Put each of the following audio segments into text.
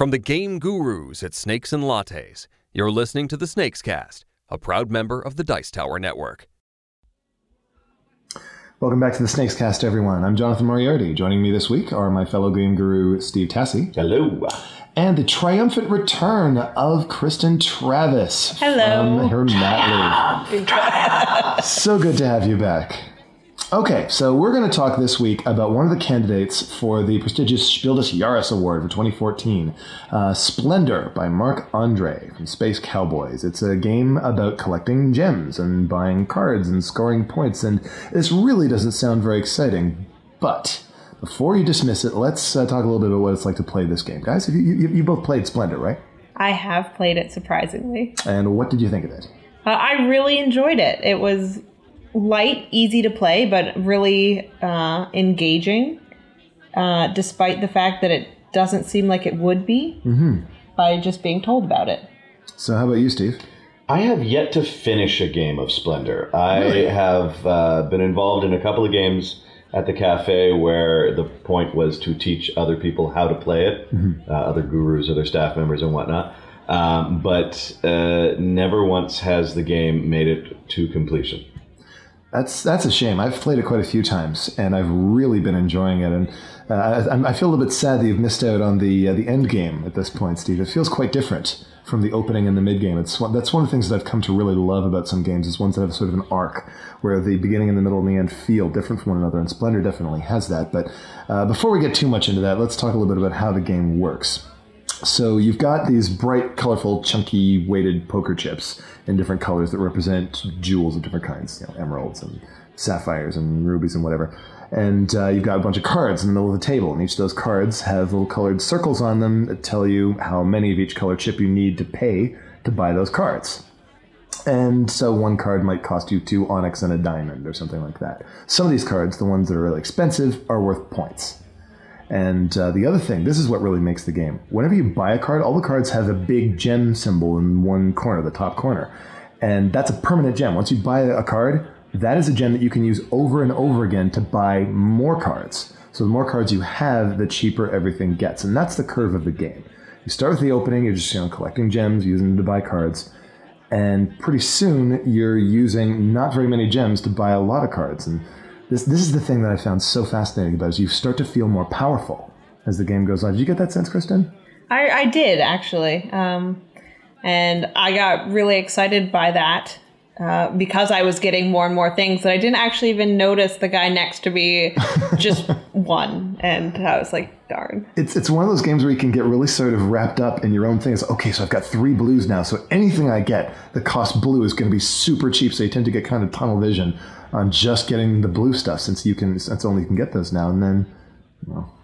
From the game gurus at Snakes and Lattes, you're listening to the Snakes Cast, a proud member of the Dice Tower Network. Welcome back to the Snakes Cast, everyone. I'm Jonathan Moriarty. Joining me this week are my fellow game guru Steve Tassi Hello. and the triumphant return of Kristen Travis Hello. from her mat leave. so good to have you back. Okay, so we're going to talk this week about one of the candidates for the prestigious Spiel des Jahres Award for 2014, uh, Splendor by Marc André from Space Cowboys. It's a game about collecting gems and buying cards and scoring points, and this really doesn't sound very exciting. But before you dismiss it, let's uh, talk a little bit about what it's like to play this game. Guys, you, you, you both played Splendor, right? I have played it surprisingly. And what did you think of it? Uh, I really enjoyed it. It was light, easy to play, but really uh, engaging, uh, despite the fact that it doesn't seem like it would be by just being told about it. So, how about you, Steve? I have yet to finish a game of Splendor. I Really? have uh, been involved in a couple of games at the cafe where the point was to teach other people how to play it, uh, other gurus, other staff members, and whatnot. Um, but uh, never once has the game made it to completion. That's that's a shame. I've played it quite a few times, and I've really been enjoying it. And uh, I, I feel a little bit sad that you've missed out on the uh, the end game at this point, Steve. It feels quite different from the opening and the mid game. It's one, that's one of the things that I've come to really love about some games is ones that have sort of an arc where the beginning and the middle and the end feel different from one another. And Splendor definitely has that. But uh, before we get too much into that, let's talk a little bit about how the game works. So you've got these bright, colorful, chunky, weighted poker chips in different colors that represent jewels of different kinds, you know, emeralds and sapphires and rubies and whatever. And uh, you've got a bunch of cards in the middle of the table, and each of those cards have little colored circles on them that tell you how many of each color chip you need to pay to buy those cards. And so one card might cost you two onyx and a diamond or something like that. Some of these cards, the ones that are really expensive, are worth points. And uh, the other thing, this is what really makes the game. Whenever you buy a card, all the cards have a big gem symbol in one corner, the top corner. And that's a permanent gem. Once you buy a card, that is a gem that you can use over and over again to buy more cards. So the more cards you have, the cheaper everything gets. And that's the curve of the game. You start with the opening, you're just you know, collecting gems, using them to buy cards. And pretty soon, you're using not very many gems to buy a lot of cards. And this, this is the thing that I found so fascinating about it, is you start to feel more powerful as the game goes on. Did you get that sense, Kristen? I, I did actually, um, and I got really excited by that uh, because I was getting more and more things that I didn't actually even notice the guy next to me just won, and I was like, darn. It's it's one of those games where you can get really sort of wrapped up in your own thing. It's okay, so I've got three blues now, so anything I get that costs blue is going to be super cheap. So you tend to get kind of tunnel vision on just getting the blue stuff, since you can since only you can get those now. And then, well,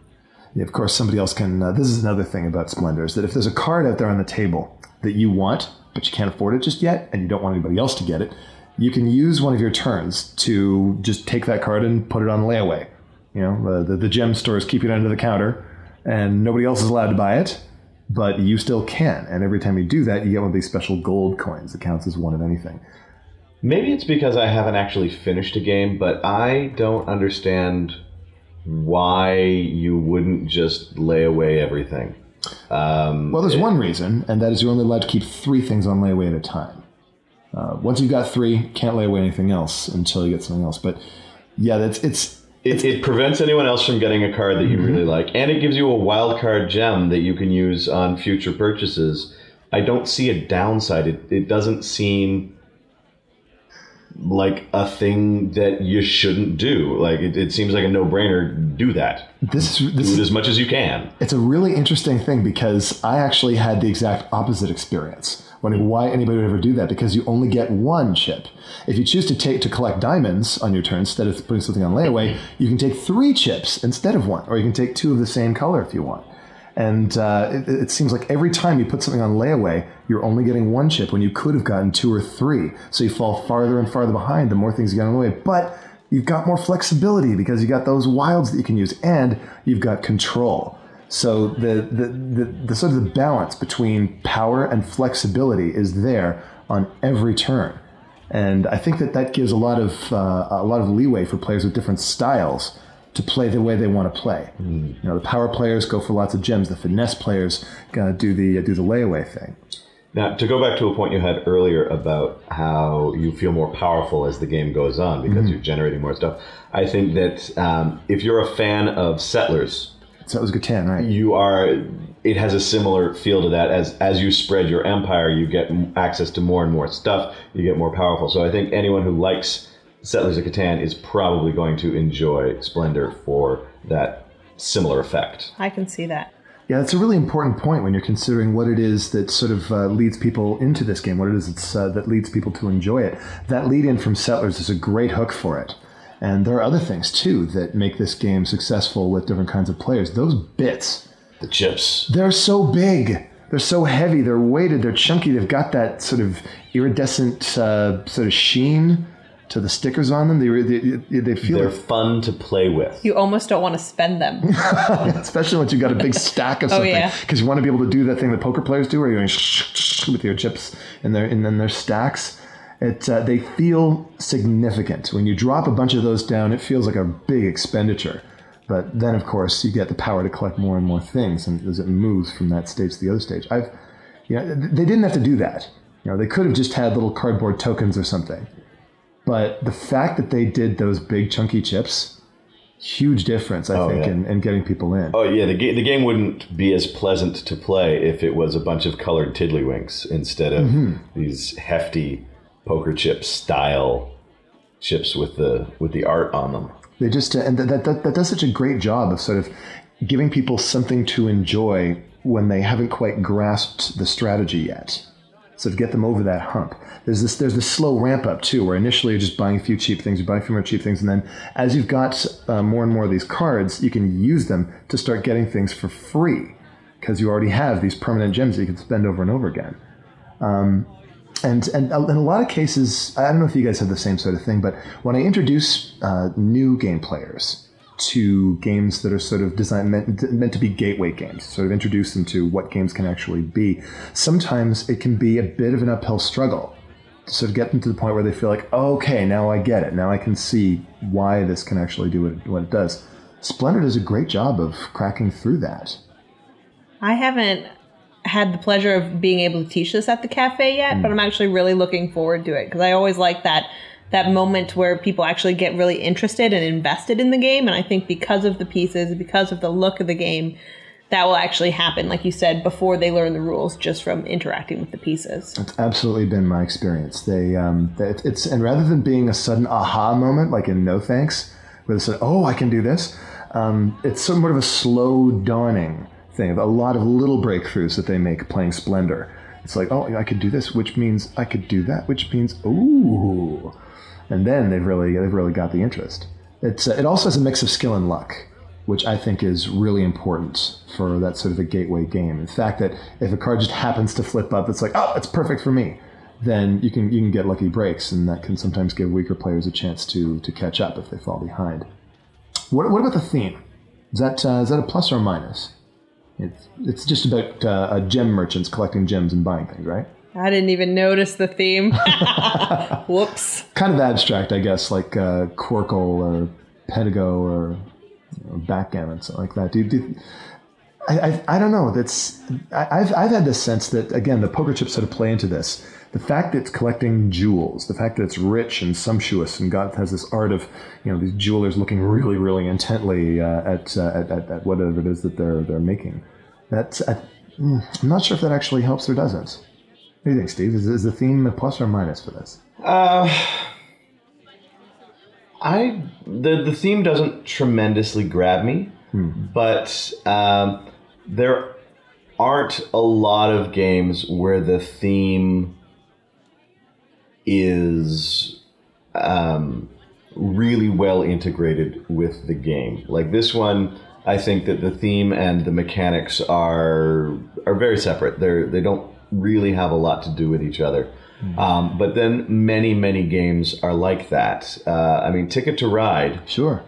yeah, of course, somebody else can. Uh, this is another thing about Splendor is that if there's a card out there on the table that you want, but you can't afford it just yet, and you don't want anybody else to get it, you can use one of your turns to just take that card and put it on layaway. You know, the, the, gem stores keep it under the counter, and nobody else is allowed to buy it, but you still can. And every time you do that, you get one of these special gold coins that counts as one of anything. Maybe it's because I haven't actually finished a game, but I don't understand why you wouldn't just lay away everything. Um, Well, there's one reason, and that is you're only allowed to keep three things on layaway at a time. Uh, once you've got three, can't lay away anything else until you get something else. But yeah, that's it's It, it prevents anyone else from getting a card that you really like, and it gives you a wild card gem that you can use on future purchases. I don't see a downside. It, it doesn't seem like a thing that you shouldn't do. Like it, it seems like a no brainer. Do that. this is this Do is it as much as you can. It's a really interesting thing because I actually had the exact opposite experience. Wondering why anybody would ever do that because you only get one chip. If you choose to take to collect diamonds on your turn instead of putting something on layaway, you can take three chips instead of one, or you can take two of the same color if you want. And uh, it, it seems like every time you put something on layaway, you're only getting one chip when you could have gotten two or three. So you fall farther and farther behind the more things you get on the way. But you've got more flexibility because you got those wilds that you can use, and you've got control. So the, the, the, the sort of the balance between power and flexibility is there on every turn, and I think that that gives a lot of uh, a lot of leeway for players with different styles to play the way they want to play. You know, the power players go for lots of gems. The finesse players uh, do the do the layaway thing. Now, to go back to a point you had earlier about how you feel more powerful as the game goes on because you're generating more stuff, I think that um, if you're a fan of Settlers, So that was Catan, right? you are. It has a similar feel to that. As as you spread your empire, you get access to more and more stuff. You get more powerful. So I think anyone who likes Settlers of Catan is probably going to enjoy Splendor for that similar effect. I can see that. Yeah, that's a really important point when you're considering what it is that sort of uh, leads people into this game, what it is that's, uh, that leads people to enjoy it. That lead in from Settlers is a great hook for it. And there are other things too that make this game successful with different kinds of players. Those bits, The chips. they're so big. They're so heavy. They're weighted. They're chunky. They've got that sort of iridescent uh, sort of sheen to the stickers on them. They, they, they feel They're like fun to play with. You almost don't want to spend them. especially once you've got a big stack of something, yeah. because you want to be able to do that thing that poker players do, where you're going with your chips and their and then their stacks. It uh, they feel significant when you drop a bunch of those down. It feels like a big expenditure, but then of course you get the power to collect more and more things, and as it moves from that stage to the other stage, I've you know they didn't have to do that. You know they could have just had little cardboard tokens or something, but the fact that they did those big chunky chips huge difference, I think, yeah. in, in getting people in. Oh yeah, the, ga- the game wouldn't be as pleasant to play if it was a bunch of colored tiddlywinks instead of these hefty poker chip style chips with the with the art on them. They just uh, and that, that that does such a great job of sort of giving people something to enjoy when they haven't quite grasped the strategy yet. So to get them over that hump, there's this there's this slow ramp up too, where initially you're just buying a few cheap things, you buy a few more cheap things, and then as you've got uh, more and more of these cards, you can use them to start getting things for free because you already have these permanent gems that you can spend over and over again. Um, and and in a lot of cases, I don't know if you guys have the same sort of thing, but when I introduce uh, new game players to games that are sort of designed meant, meant to be gateway games, sort of introduce them to what games can actually be. Sometimes it can be a bit of an uphill struggle to sort of get them to the point where they feel like, okay, now I get it. Now I can see why this can actually do what it, what it does. Splendor does a great job of cracking through that. I haven't had the pleasure of being able to teach this at the cafe yet, hmm. but I'm actually really looking forward to it because I always like that that moment where people actually get really interested and invested in the game and I think because of the pieces, because of the look of the game, that will actually happen like you said before they learn the rules just from interacting with the pieces. It's absolutely been my experience. They, um, it's and rather than being a sudden aha moment like in No Thanks, where they said, "Oh, I can do this," um, it's somewhat of a slow dawning thing. A lot of little breakthroughs that they make playing Splendor. It's like, "Oh, I could do this," which means I could do that, which means ooh, and then they've really they've really got the interest. It's uh, it also has a mix of skill and luck which I think is really important for that sort of a gateway game. The fact that if a card just happens to flip up, it's like, oh, it's perfect for me. Then you can you can get lucky breaks, and that can sometimes give weaker players a chance to to catch up if they fall behind. What, what about the theme? Is that uh, is that a plus or a minus? It's it's just about uh, gem merchants collecting gems and buying things, right? I didn't even notice the theme. Whoops. Kind of abstract, I guess, like uh, Quirkle or Pedigo or Backgammon, something like that. Do, do, I, I, I don't know. That's I, I've I've had this sense that again the poker chips sort of play into this. The fact that it's collecting jewels, the fact that it's rich and sumptuous, and God has this art of you know these jewelers looking really really intently uh, at, uh, at, at at whatever it is that they're they're making. That's I, mm, I'm not sure if that actually helps or doesn't. What do you think, Steve? Is, is the theme a plus or a minus for this? Uh, I the the theme doesn't tremendously grab me, but um, there aren't a lot of games where the theme is um, really well integrated with the game. Like this one, I think that the theme and the mechanics are are very separate. They're they don't really have a lot to do with each other. Um, but then many many games are like that. Uh, I mean, Ticket to Ride. Sure.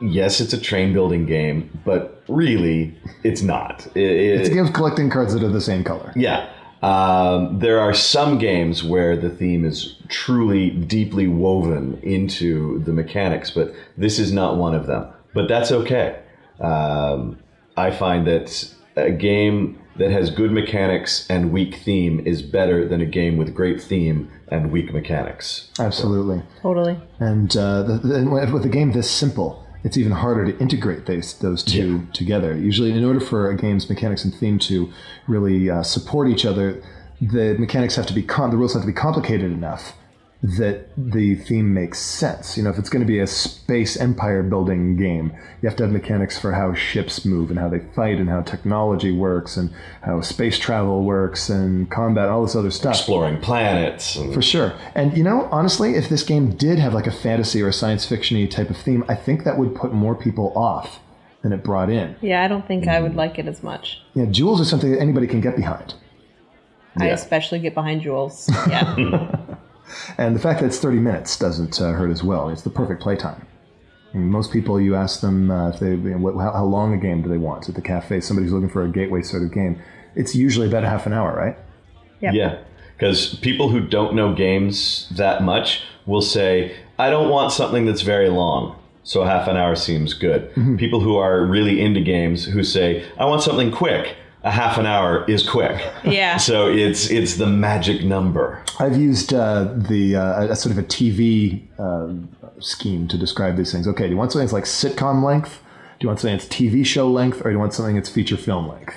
Yes, it's a train building game, but really, it's not. It- it- It's a game of collecting cards that are the same color. yeah. Um, there are some games where the theme is truly deeply woven into the mechanics, but this is not one of them. but that's okay. Um, I find that a game that has good mechanics and weak theme is better than a game with great theme and weak mechanics. Absolutely. Totally. And uh, the, the, with a game this simple, it's even harder to integrate those, those two together. Usually, in order for a game's mechanics and theme to really uh, support each other, the mechanics have to be com- the rules have to be complicated enough that the theme makes sense. You know, if it's going to be a space empire building game, you have to have mechanics for how ships move and how they fight and how technology works and how space travel works and combat, all this other stuff. Exploring planets. And For sure. And you know, honestly, if this game did have like a fantasy or a science fiction-y type of theme, I think that would put more people off than it brought in. Yeah, I don't think I would like it as much. Yeah, jewels are something that anybody can get behind. I Yeah. especially get behind jewels. Yeah. And the fact that it's 30 minutes doesn't uh, hurt as well. It's the perfect playtime. I mean, most people, you ask them uh, if they, you know, what, how, how long a game do they want at the cafe. Somebody's looking for a gateway sort of game. It's usually about a half an hour, right? Yep. Yeah, because people who don't know games that much will say, I don't want something that's very long. So half an hour seems good. People who are really into games who say, I want something quick. A half an hour is quick. Yeah. So it's it's the magic number. I've used uh, the uh, a sort of a TV um scheme to describe these things. Okay, do you want something that's like sitcom length? Do you want something that's TV show length, or do you want something that's feature film length?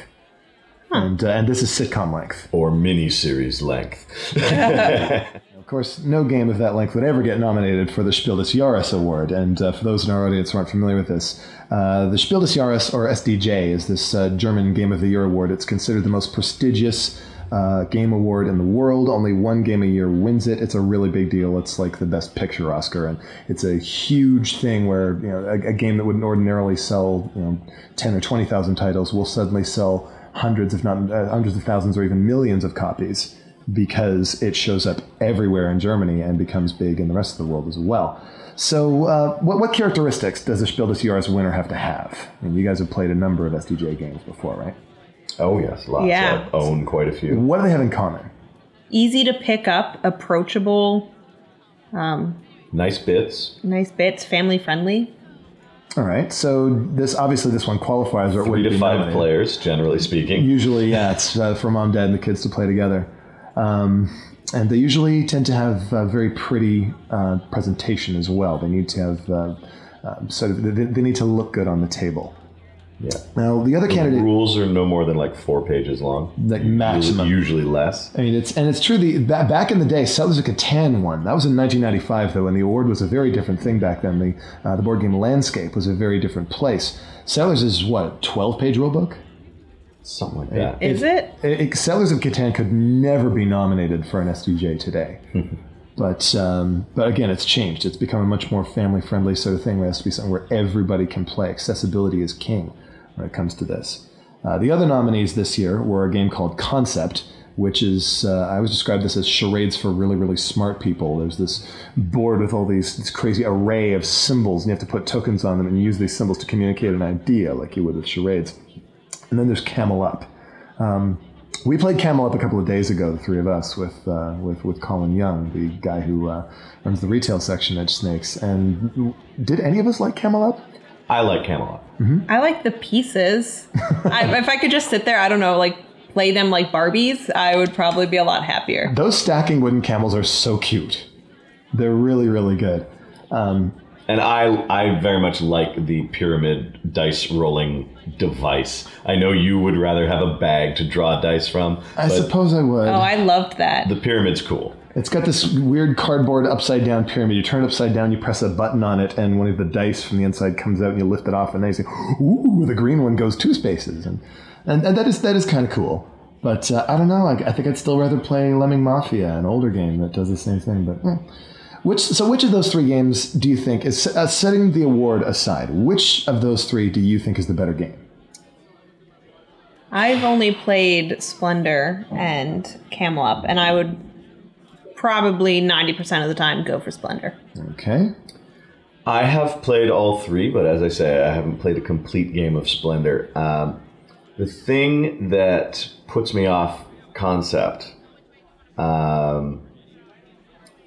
And uh, and this is sitcom length. Or mini series length. Of course, no game of that length would ever get nominated for the Spiel des Jahres award. And uh, for those in our audience who aren't familiar with this, uh, the Spiel des Jahres, or SDJ, is this uh, German Game of the Year award. It's considered the most prestigious uh, game award in the world. Only one game a year wins it. It's a really big deal. It's like the Best Picture Oscar, and it's a huge thing where you know a, a game that wouldn't ordinarily sell you know ten or twenty thousand titles will suddenly sell hundreds, if not uh, hundreds of thousands, or even millions of copies because it shows up everywhere in Germany and becomes big in the rest of the world as well. So, uh, what, what characteristics does a Spiel des Jahres winner have to have? I mean, you guys have played a number of SDJ games before, right? Oh yes, lots. Yeah. I own quite a few. What do they have in common? Easy to pick up, approachable, Nice bits. nice bits, family friendly. All right, so this obviously this one qualifies or Three to five nominated. players, generally speaking. Usually, yeah, it's uh, for mom, dad, and the kids to play together. Um, and they usually tend to have a very pretty uh, presentation as well. They need to have uh, uh, sort of they, they need to look good on the table. Yeah. Now, the other candidate, Rules are no more than like four pages long. like maximum, Usually less. I mean, it's and it's true. The ba- back in the day, Settlers of Catan won. That was in 1995, though, and the award was a very different thing back then. The uh, the board game landscape was a very different place. Settlers is what 12 page rulebook. Something like that. Is it? It, it- Settlers of Catan could never be nominated for an SDJ today. but um, but again, it's changed. It's become a much more family friendly sort of thing. Where it has to be something where everybody can play. Accessibility is king when it comes to this. Uh, the other nominees this year were a game called Concept, which is uh, I always describe this as charades for really really smart people. There's this board with all these this crazy array of symbols, and you have to put tokens on them and use these symbols to communicate an idea, like you would with charades. And then there's Camel Up. Um, we played Camel Up a couple of days ago, the three of us, with uh, with with Colin Young, the guy who uh, runs the retail section at Snakes. And did any of us like Camel Up? I like Camel Up. I like the pieces. I, if I could just sit there, I don't know, like play them like Barbies, I would probably be a lot happier. Those stacking wooden camels are so cute. They're really really good. Um, And I, I very much like the pyramid dice rolling device. I know you would rather have a bag to draw dice from, I suppose I would. Oh, I loved that. the pyramid's cool. It's got this weird cardboard upside down pyramid. You turn it upside down, you press a button on it, and one of the dice from the inside comes out, and you lift it off, and then you say, "Ooh!" The green one goes two spaces, and and, and that is that is kind of cool. But uh, I don't know. I, I think I'd still rather play Lemming Mafia, an older game that does the same thing. But eh. Which so which of those three games do you think is uh, setting the award aside? Which of those three do you think is the better game? I've only played Splendor and Camel Up, and I would probably 90% of the time go for Splendor. Okay. I have played all three, but as I say, I haven't played a complete game of Splendor. Um, the thing that puts me off concept um,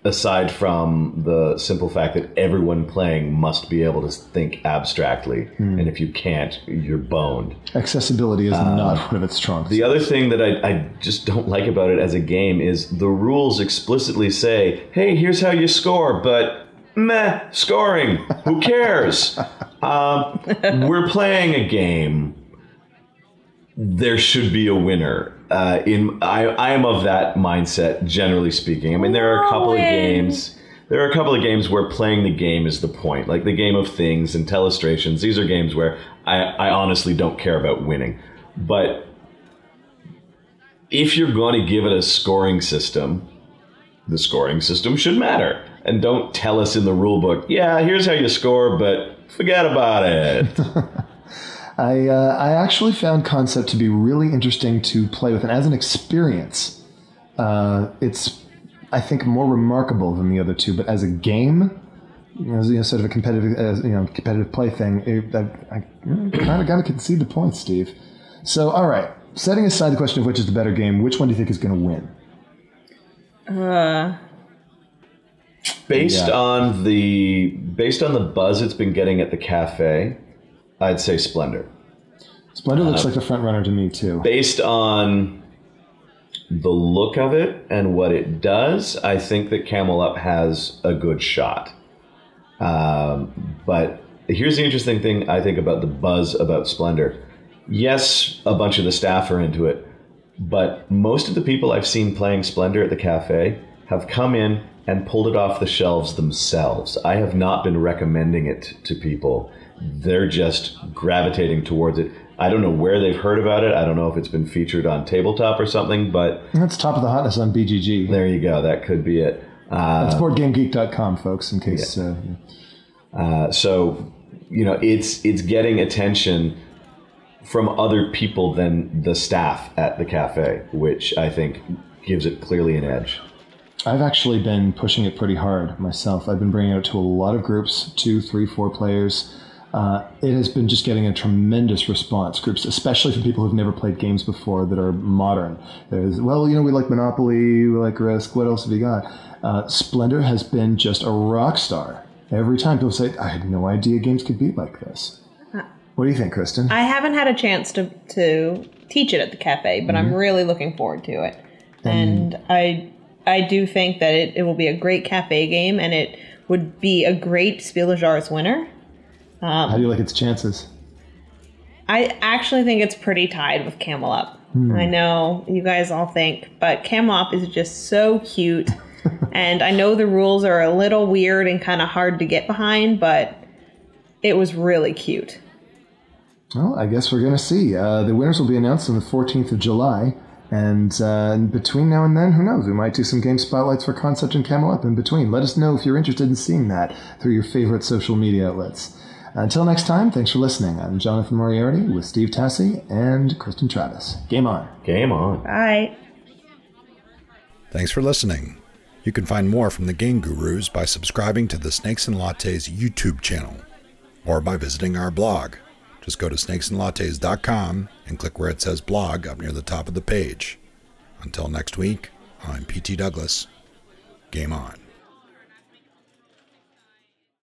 aside from the simple fact that everyone playing must be able to think abstractly, and if you can't, you're boned. Accessibility is not one of its strengths. The other thing that I, I just don't like about it as a game is the rules explicitly say, hey, here's how you score, but meh, scoring. Who cares? um, we're playing a game. There should be a winner. Uh, in I, I am of that mindset, generally speaking. I mean, there are a couple of games. There are a couple of games where playing the game is the point, like the game of things and telestrations. These are games where I, I honestly don't care about winning. But if you're going to give it a scoring system, the scoring system should matter. And don't tell us in the rule book, yeah, here's how you score, but forget about it. I uh, I actually found concept to be really interesting to play with, and as an experience, uh, it's I think more remarkable than the other two. But as a game, you know, as, you know sort of a competitive uh, you know competitive play thing, it, I, I kind of got to concede the point, Steve. So all right, setting aside the question of which is the better game, which one do you think is going to win? Uh based Yeah. on the based on the buzz it's been getting at the cafe, I'd say Splendor. Splendor Uh, looks like the front runner to me too. Based on the look of it and what it does, I think that Camel Up has a good shot. Um, but here's the interesting thing I think about the buzz about Splendor. Yes, a bunch of the staff are into it, but most of the people I've seen playing Splendor at the cafe have come in and pulled it off the shelves themselves. I have not been recommending it to people. They're just gravitating towards it. I don't know where they've heard about it. I don't know if it's been featured on tabletop or something, but That's top of the hotness on BGG. there you go. That could be it. Uh, That's boardgamegeek.com, folks. In case uh, Uh, so you know it's it's getting attention from other people than the staff at the cafe which i think gives it clearly an edge I've actually been pushing it pretty hard myself. I've been bringing it out to a lot of groups, two, three, four players. Uh, it has been just getting a tremendous response. Groups, especially from people who've never played games before that are modern. There's, well, you know, we like Monopoly, we like Risk. What else have you got? Uh, Splendor has been just a rock star. Every time people say, I had no idea games could be like this. What do you think, Kristen? I haven't had a chance to to teach it at the cafe, but I'm really looking forward to it. And I I do think that it, it will be a great cafe game and it would be a great Spiel des Jahres winner. How do you like its chances? I actually think it's pretty tied with Camel Up. I know you guys all think, but Camel Up is just so cute. and I know the rules are a little weird and kind of hard to get behind, but it was really cute. Well, I guess we're going to see. Uh, the winners will be announced on the 14th of July. And uh, between now and then, who knows? We might do some game spotlights for Concept and Camel Up in between. Let us know if you're interested in seeing that through your favorite social media outlets. Until next time, thanks for listening. I'm Jonathan Moriarty with Steve Tassi and Kristen Travis. Game on. game on Bye. Thanks for listening. You can find more from the Game Gurus by subscribing to the Snakes and Lattes YouTube channel or by visiting our blog. Just go to snakesandlattes.com and click where it says blog up near the top of the page. Until next week, I'm PT Douglas. Game on.